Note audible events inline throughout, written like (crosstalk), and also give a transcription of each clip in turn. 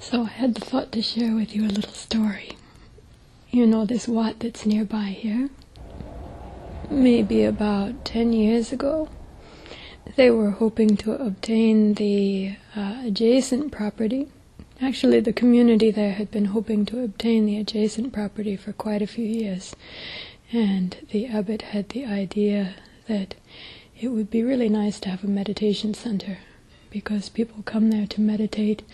So I had the thought to share with you a little story. You know this Wat that's nearby here? Maybe about 10 years ago, they were hoping to obtain the uh, adjacent property. Actually, the community there had been hoping to obtain the adjacent property for quite a few years. And the abbot had the idea that it would be really nice to have a meditation center because people come there to meditate,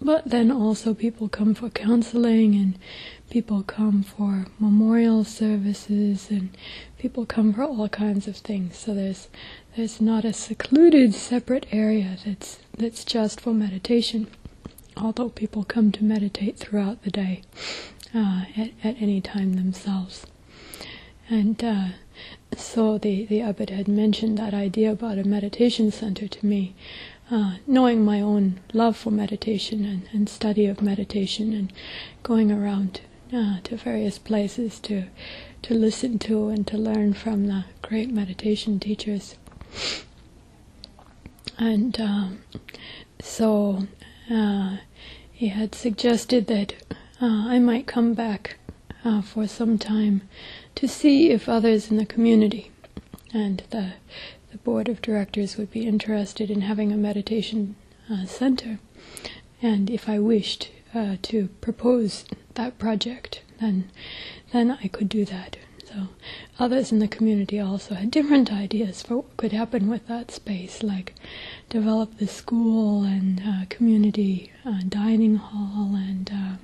but then also people come for counseling and people come for memorial services and people come for all kinds of things. So there's there's not a secluded separate area that's that's just for meditation. Although people come to meditate throughout the day, uh, at, at any time themselves. And uh, so the, the abbot had mentioned that idea about a meditation center to me, uh, knowing my own love for meditation and, and study of meditation and going around uh, to various places to to listen to and to learn from the great meditation teachers. And um, so uh, he had suggested that uh, I might come back uh, for some time to see if others in the community and the, the board of directors would be interested in having a meditation uh, center. And if I wished uh, to propose that project, then then I could do that. So others in the community also had different ideas for what could happen with that space, like develop the school and uh, community uh, dining hall and uh,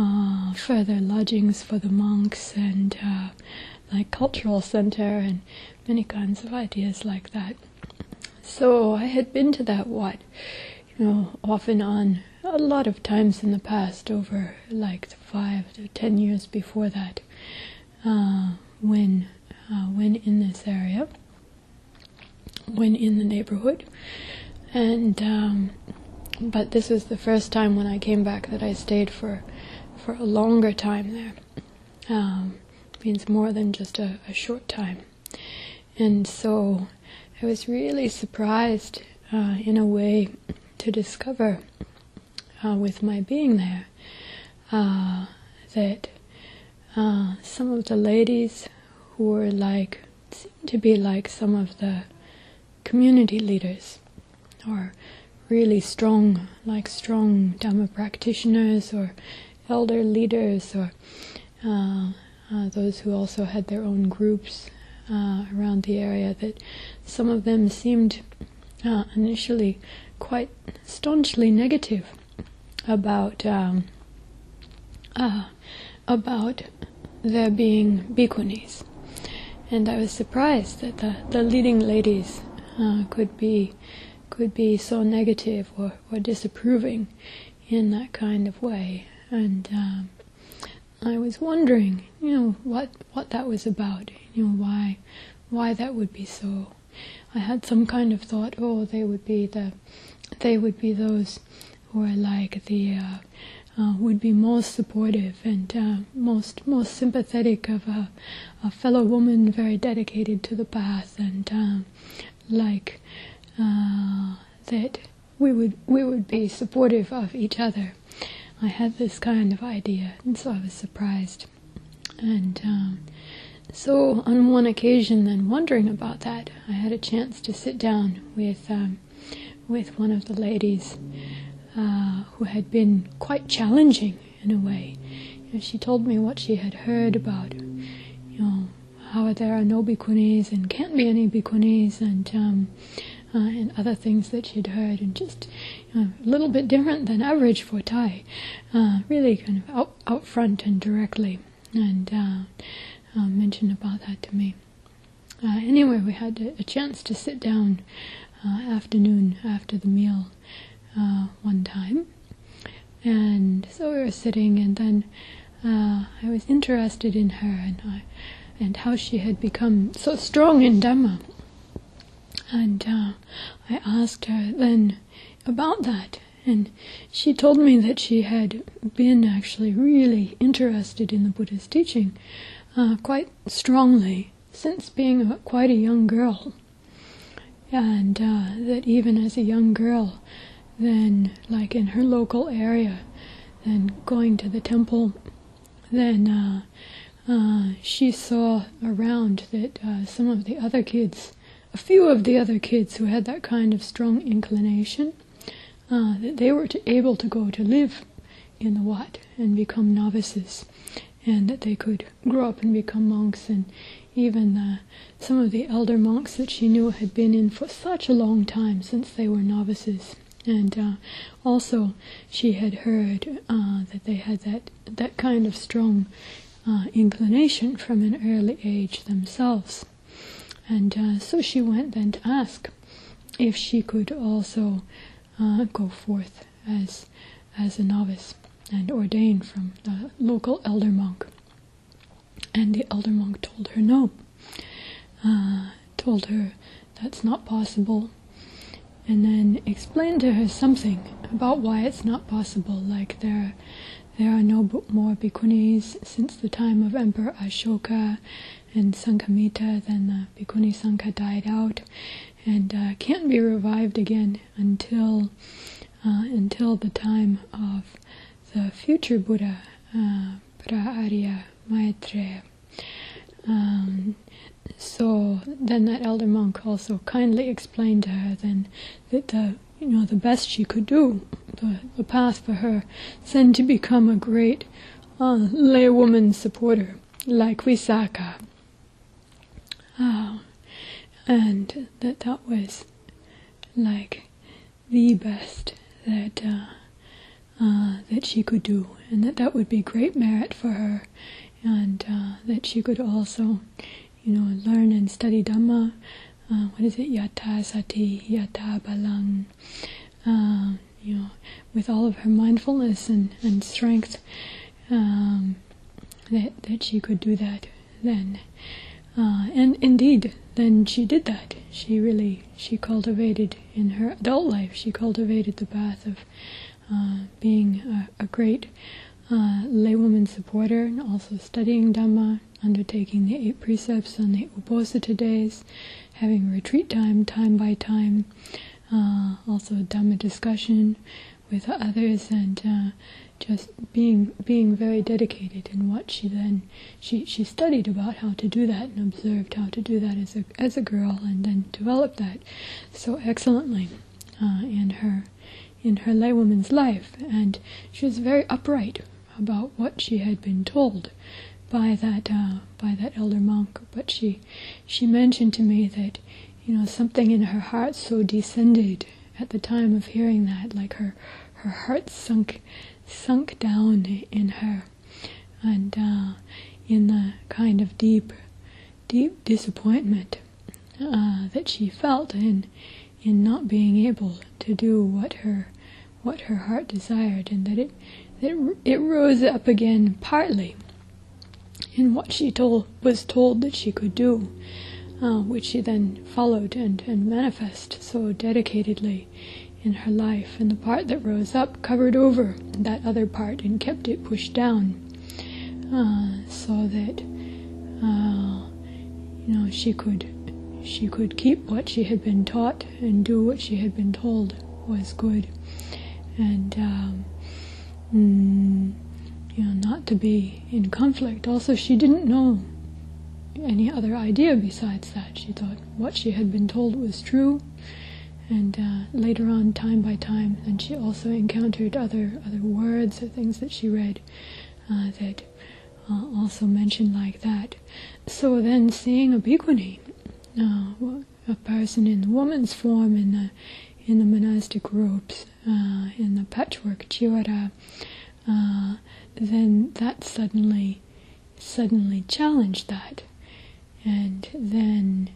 uh, further lodgings for the monks and uh, like cultural center and many kinds of ideas like that. So I had been to that Wat, you know, off and on a lot of times in the past, over like five to ten years before that, uh, when uh, when in this area, when in the neighborhood, and um, but this was the first time when I came back that I stayed for for a longer time there. Um, means more than just a, a, short time. And so I was really surprised uh, in a way to discover uh, with my being there uh, that uh, some of the ladies who were like, seemed to be like some of the community leaders or really strong, like strong Dhamma practitioners or elder leaders or uh, uh, those who also had their own groups uh, around the area, that some of them seemed uh, initially quite staunchly negative about um, uh, about there being bhikkhunis. And I was surprised that the, the leading ladies uh, could be could be so negative or, or disapproving in that kind of way and um, I was wondering, you know, what what that was about. You know, why why that would be so. I had some kind of thought, oh, they would be the they would be those who are like the uh, uh, would be most supportive and uh, most most sympathetic of a, a, fellow woman very dedicated to the path and um, like uh, that we would we would be supportive of each other I had this kind of idea, and so I was surprised. And um, so, on one occasion, then wondering about that, I had a chance to sit down with um, with one of the ladies uh, who had been quite challenging in a way. You know, she told me what she had heard about, you know, how there are no bhikkhunis and can't be any bhikkhunis, and um, uh, and other things that she'd heard, and just you know, a little bit different than average for Thai, uh, really kind of out, out front and directly, and uh, uh mentioned about that to me. Uh, anyway, we had a, a, chance to sit down uh, afternoon after the meal one time, and so we were sitting, and then I was interested in her and I, and how she had become so strong in Dhamma and uh, I asked her then about that, and she told me that she had been actually really interested in the Buddha's teaching uh, quite strongly since being a, quite a young girl, and uh, that even as a young girl, then like in her local area, then going to the temple, then uh, uh, she saw around that uh, some of the other kids, a few of the other kids who had that kind of strong inclination, uh, that they were to, able to go to live in the Wat and become novices, and that they could grow up and become monks. And even uh, some of the elder monks that she knew had been in for such a long time since they were novices. And uh, also, she had heard uh, that they had that that kind of strong uh, inclination from an early age themselves. And uh, so she went then to ask if she could also uh, go forth as as a novice and ordain from the local elder monk. And the elder monk told her no, uh, told her that's not possible, and then explained to her something about why it's not possible, like there, there are no more bhikkhunis since the time of Emperor Ashoka and Sanghamitta, then the bhikkhuni Sangha died out and uh, can't be revived again until uh, until the time of the future Buddha, uh, Maitreya. Um, so then that elder monk also kindly explained to her then that the you know the best she could do, the, the path for her, then to become a great uh, laywoman supporter like Visakha. Uh, and that that was like the best that uh, uh, that she could do, and that that would be great merit for her, and uh, that she could also, you know, learn and study Dhamma. Uh, what is it? Yata sati, yata balang. Uh, you know, with all of her mindfulness and, and strength, um, that that she could do that then. Uh, and indeed, then she did that. She really she cultivated in her adult life. She cultivated the path of uh, being a, a great uh, laywoman supporter and also studying Dhamma, undertaking the eight precepts on the Uposatha days, having retreat time, time by time, uh, also Dhamma discussion with others, and just being being very dedicated in what she then she she studied about how to do that and observed how to do that as a as a girl, and then developed that so excellently uh, in her in her laywoman's life, and she was very upright about what she had been told by that uh, by that elder monk. But she she mentioned to me that you know something in her heart so descended at the time of hearing that, like her her heart sunk sunk down in her, and uh, in the kind of deep deep disappointment uh, that she felt in in not being able to do what her what her heart desired, and that it that it rose up again partly in what she told was told that she could do, uh, which she then followed and, and manifest so dedicatedly in her life, and the part that rose up covered over that other part and kept it pushed down, uh, so that uh, you know she could she could keep what she had been taught and do what she had been told was good, and um, mm, you know not to be in conflict. Also, she didn't know any other idea besides that. She thought what she had been told was true, and uh, later on, time by time, then she also encountered other other words or things that she read uh, that uh, also mentioned like that. So then, seeing a bhikkhuni uh, a person in woman's form in the in the monastic robes, uh, in the patchwork chivara, uh, then that suddenly suddenly challenged that, and then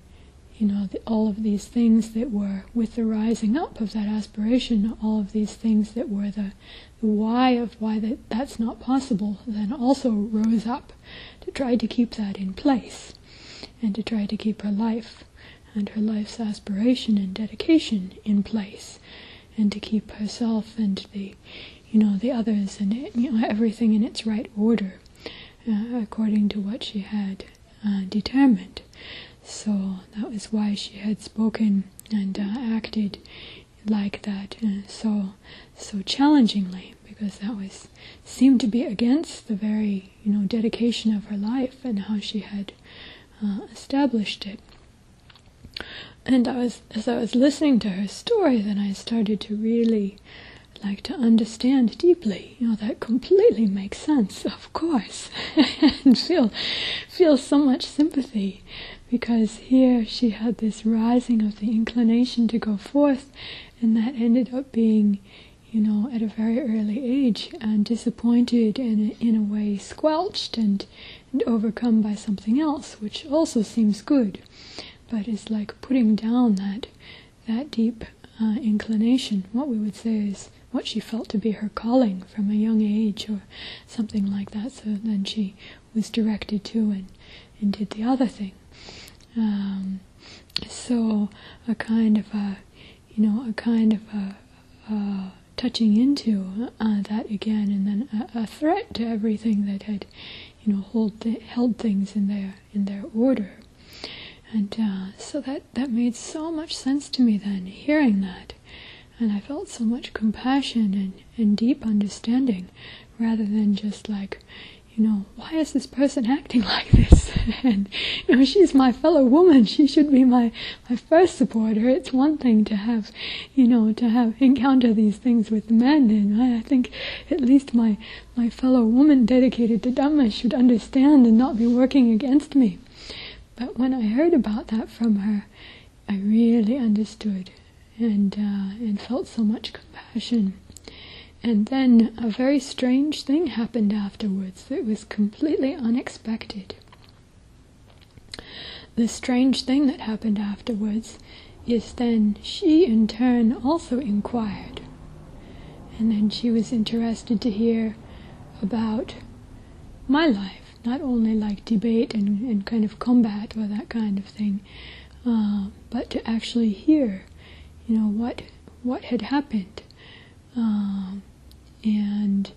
you know the, all of these things that were with the rising up of that aspiration, all of these things that were the, the why of why that that's not possible, then also rose up to try to keep that in place and to try to keep her life and her life's aspiration and dedication in place and to keep herself and the you know the others and you know everything in its right order uh, according to what she had uh, determined so that was why she had spoken and uh, acted like that uh, so so challengingly because that was seemed to be against the very you know dedication of her life and how she had uh, established it. And I was as I was listening to her story, then I started to really like to understand deeply. You know that completely makes sense, of course, (laughs) and feel feel so much sympathy because here she had this rising of the inclination to go forth, and that ended up being, you know, at a very early age, and disappointed and in a way squelched and, and overcome by something else, which also seems good, but is like putting down that that deep uh, inclination. What we would say is what she felt to be her calling from a young age, or something like that. So then she was directed to and, and did the other thing. Um, so a kind of a, you know, a kind of a, a touching into uh, that again, and then a, a, threat to everything that had, you know, hold th- held things in their in their order. And uh, so that that made so much sense to me then, hearing that, and I felt so much compassion and, and deep understanding, rather than just like, you know, why is this person acting (laughs) like this? and, you know, she's my fellow woman. She should be my, my first supporter. It's one thing to have, you know, to have encounter these things with men. And I, I think at least my, my fellow woman dedicated to Dhamma should understand and not be working against me. But when I heard about that from her, I really understood and, uh, and felt so much compassion. And then a very strange thing happened afterwards that was completely unexpected. The strange thing that happened afterwards is then she in turn also inquired. And then she was interested to hear about my life, not only like debate and, and kind of combat or that kind of thing, uh, but to actually hear, you know, what what had happened. Um, and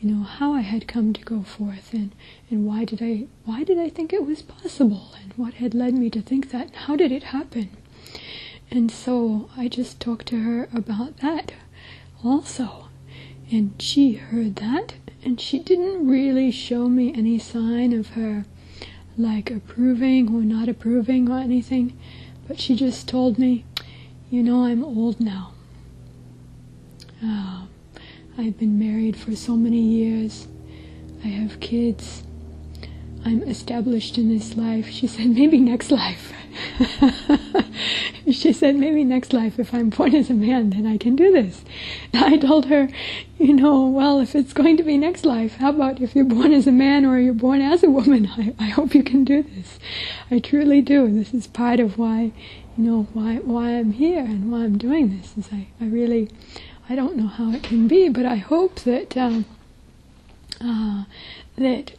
you know how I had come to go forth and, and why did I why did I think it was possible and what had led me to think that and how did it happen? And so I just talked to her about that also. And she heard that and she didn't really show me any sign of her like approving or not approving or anything but she just told me you know I'm old now. Uh, I've been married for so many years. I have kids. I'm established in this life. She said, maybe next life. (laughs) she said, maybe next life, if I'm born as a man, then I can do this. (laughs) I told her, you know, well, if it's going to be next life, how about if you're born as a man or you're born as a woman? (laughs) I, I hope you can do this. I truly do. This is part of why, you know, why why I'm here and why I'm doing this. Is I, I really I don't know how it can be, but I hope that um, uh, that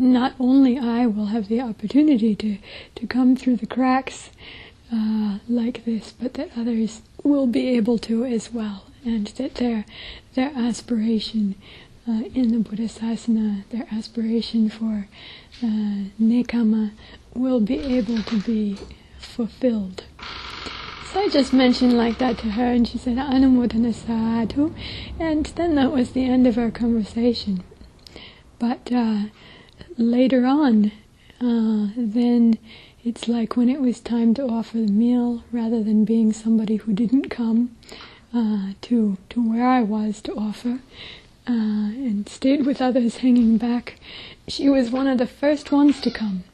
not only I will have the opportunity to, to come through the cracks uh, like this, but that others will be able to as well, and that their their aspiration uh, in the Buddhasasana, their aspiration for uh, nekkhamma, will be able to be fulfilled. So I just mentioned like that to her, and she said. And then that was the end of our conversation. But uh, later on, uh, then it's like when it was time to offer the meal, rather than being somebody who didn't come uh, to, to where I was to offer, uh, and stayed with others hanging back, she was one of the first ones to come.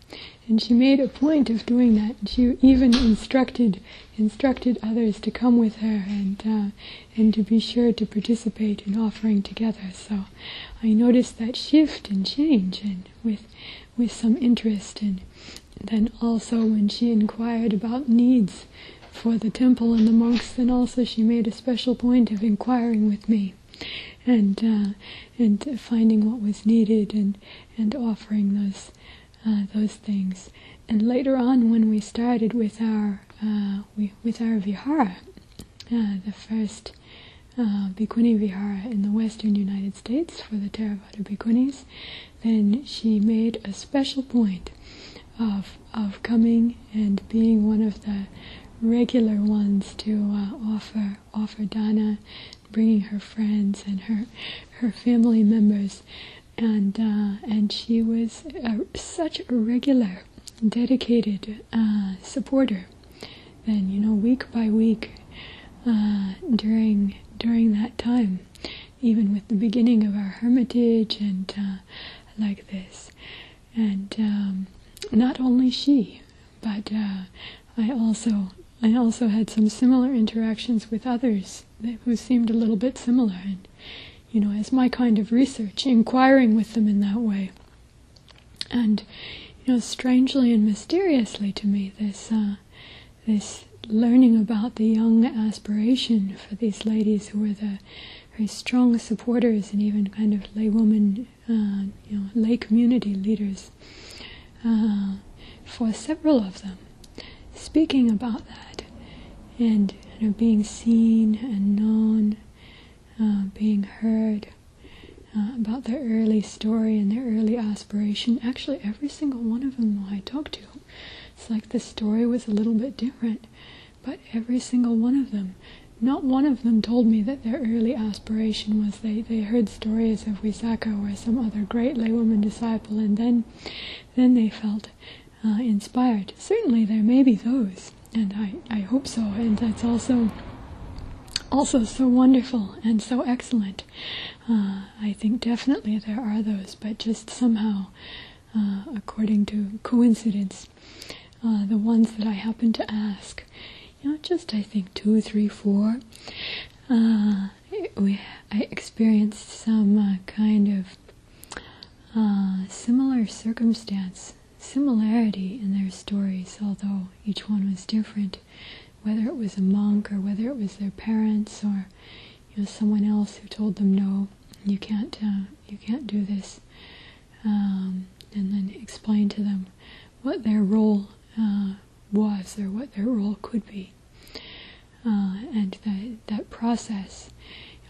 And she made a point of doing that. She even instructed instructed others to come with her and uh, and to be sure to participate in offering together. So I noticed that shift and change, and with with some interest. And then also when she inquired about needs for the temple and the monks, then also she made a special point of inquiring with me and uh, and finding what was needed and and offering those uh, those things. And later on, when we started with our uh, we, with our vihara, uh, the first uh, bhikkhuni vihara in the western United States for the Theravada bhikkhunis, then she made a special point of of coming and being one of the regular ones to uh, offer offer dana, bringing her friends and her her family members, and uh, and she was a, such a regular, dedicated uh, supporter. Then you know, week by week, uh, during during that time, even with the beginning of our hermitage and uh, like this, and um, not only she, but uh, I also I also had some similar interactions with others who seemed a little bit similar, and you know, as my kind of research, inquiring with them in that way, and you know, strangely and mysteriously to me, this uh, this learning about the young aspiration for these ladies who were the very strong supporters and even kind of laywoman, uh, you know, lay community leaders uh, for several of them, speaking about that and you know, being seen and known, uh, being heard. Uh, about their early story and their early aspiration. Actually, every single one of them I talked to, it's like the story was a little bit different, but every single one of them not one of them told me that their early aspiration was they, they heard stories of Visakha or some other great laywoman disciple, and then then they felt uh, inspired. Certainly, there may be those, and I, I hope so, and that's also also so wonderful and so excellent. Uh, I think definitely there are those, but just somehow, uh, according to coincidence, uh, the ones that I happen to ask you know, just I think two, three, four. Uh, we I experienced some uh, kind of uh, similar circumstance, similarity in their stories, although each one was different. Whether it was a monk or whether it was their parents or you know someone else who told them no, you can't uh, you can't do this, um, and then explain to them what their role uh, was or what their role could be. Uh, and that, that process,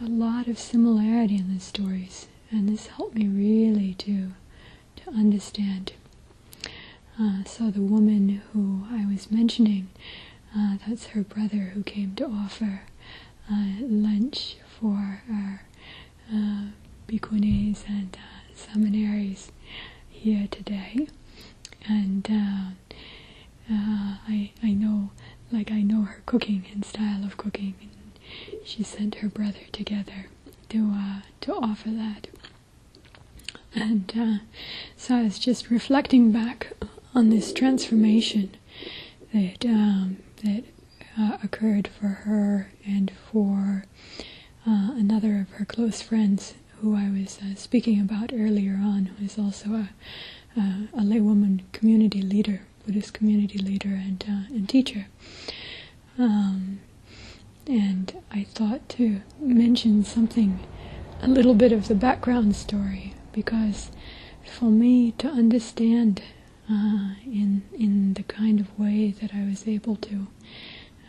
a lot of similarity in the stories, and this helped me really to, to understand. Uh, so the woman who I was mentioning, uh, that's her brother who came to offer uh, lunch for our uh, and uh, samaneris here today. And uh, uh, I I know like I know her cooking and style of cooking, and she sent her brother together to uh, to offer that. And so I was just reflecting back on this transformation that um, that uh, occurred for her and for uh, another of her close friends who I was uh, speaking about earlier on, who is also a, a, laywoman community leader Buddhist community leader and uh, and teacher. Um, and I thought to mention something, a little bit of the background story, because for me to understand uh, in in the kind of way that I was able to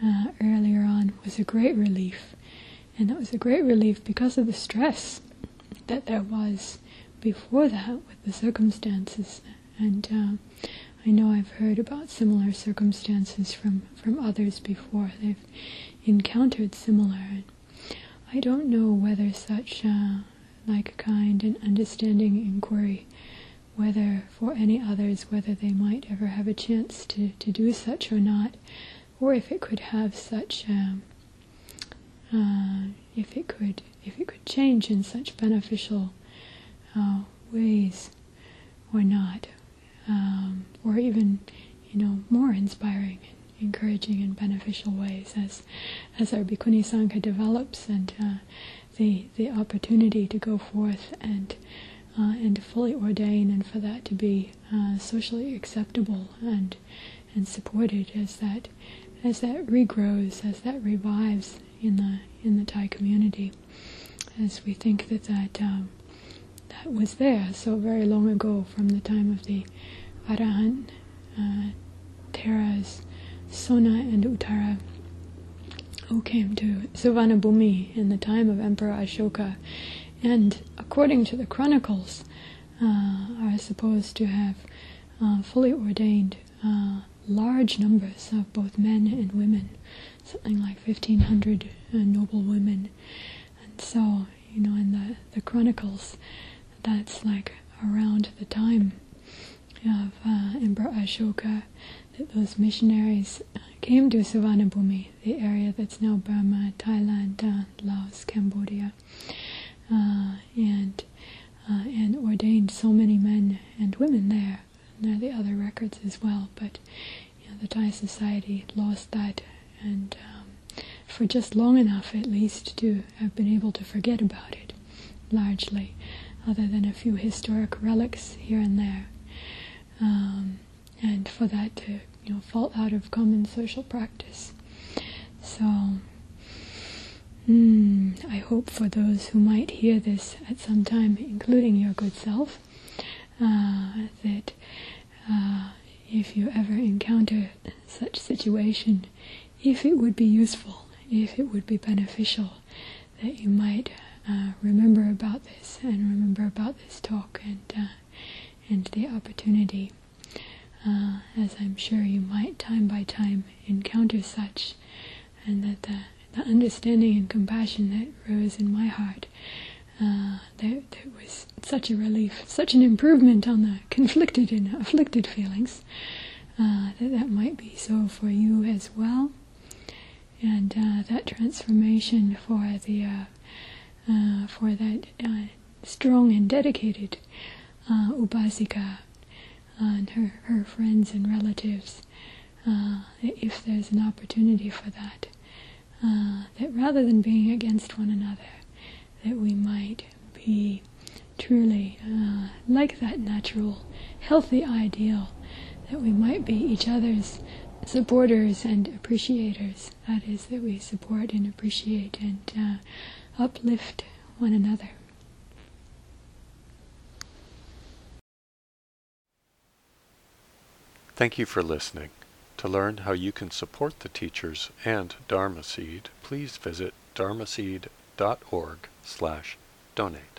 uh, earlier on was a great relief, and that was a great relief because of the stress that there was before that with the circumstances and. Uh, I know I've heard about similar circumstances from, from others before. They've encountered similar. I don't know whether such uh, like kind and understanding inquiry, whether for any others, whether they might ever have a chance to, to do such or not, or if it could have such, um, uh, if it could, if it could change in such beneficial uh, ways or not um, or even, you know, more inspiring, encouraging, and beneficial ways as as our Bhikkhuni Sangha develops and uh, the the opportunity to go forth and uh, and to fully ordain and for that to be uh, socially acceptable and and supported as that as that regrows, as that revives in the in the Thai community, as we think that that um, that was there so very long ago from the time of the Arahant, uh, Theras, Sona, and Uttara, who came to Suvarnabhumi in the time of Emperor Ashoka, and according to the chronicles, uh, are supposed to have uh, fully ordained uh, large numbers of both men and women, something like 1,500 uh, noble women. And so, you know, in the, the Chronicles, that's like around the time of uh, Emperor Ashoka that those missionaries came to Suvarnabhumi, the area that's now Burma, Thailand, uh, Laos, Cambodia, uh, and uh, and ordained so many men and women there. And there are the other records as well, but Thai society lost that, and um, for just long enough, at least, to have been able to forget about it, largely, other than a few historic relics here and there. Um, and for that to you know fall out of common social practice. So mm, I hope for those who might hear this at some time, including your good self, uh, that uh, if you ever encounter such situation, if it would be useful, if it would be beneficial, that you might uh, remember about this and remember about this talk and uh, and the opportunity. Uh, as I'm sure you might time by time encounter such, and that the, the understanding and compassion that rose in my heart, uh, that, that was such a relief, such an improvement on the conflicted and afflicted feelings, uh, that that might be so for you as well, and uh, that transformation for the uh, uh, for that strong and dedicated upasika and her, her friends and relatives, uh, if there's an opportunity for that, uh, that rather than being against one another, that we might be truly uh, like that natural, healthy ideal, that we might be each other's supporters and appreciators. That is, that we support and appreciate and uh, uplift one another. Thank you for listening. To learn how you can support the teachers and Dharma Seed, please visit dharmaseed.org slash donate.